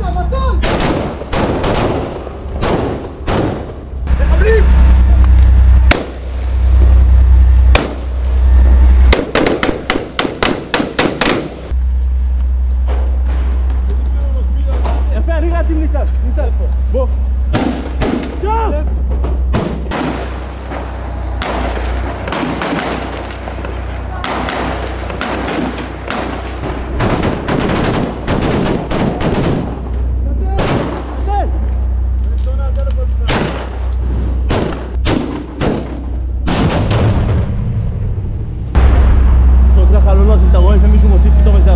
¡Marcha, matón! ¡Deja abrir! Espera, arriba. Pues. mesmo motivo que talvez a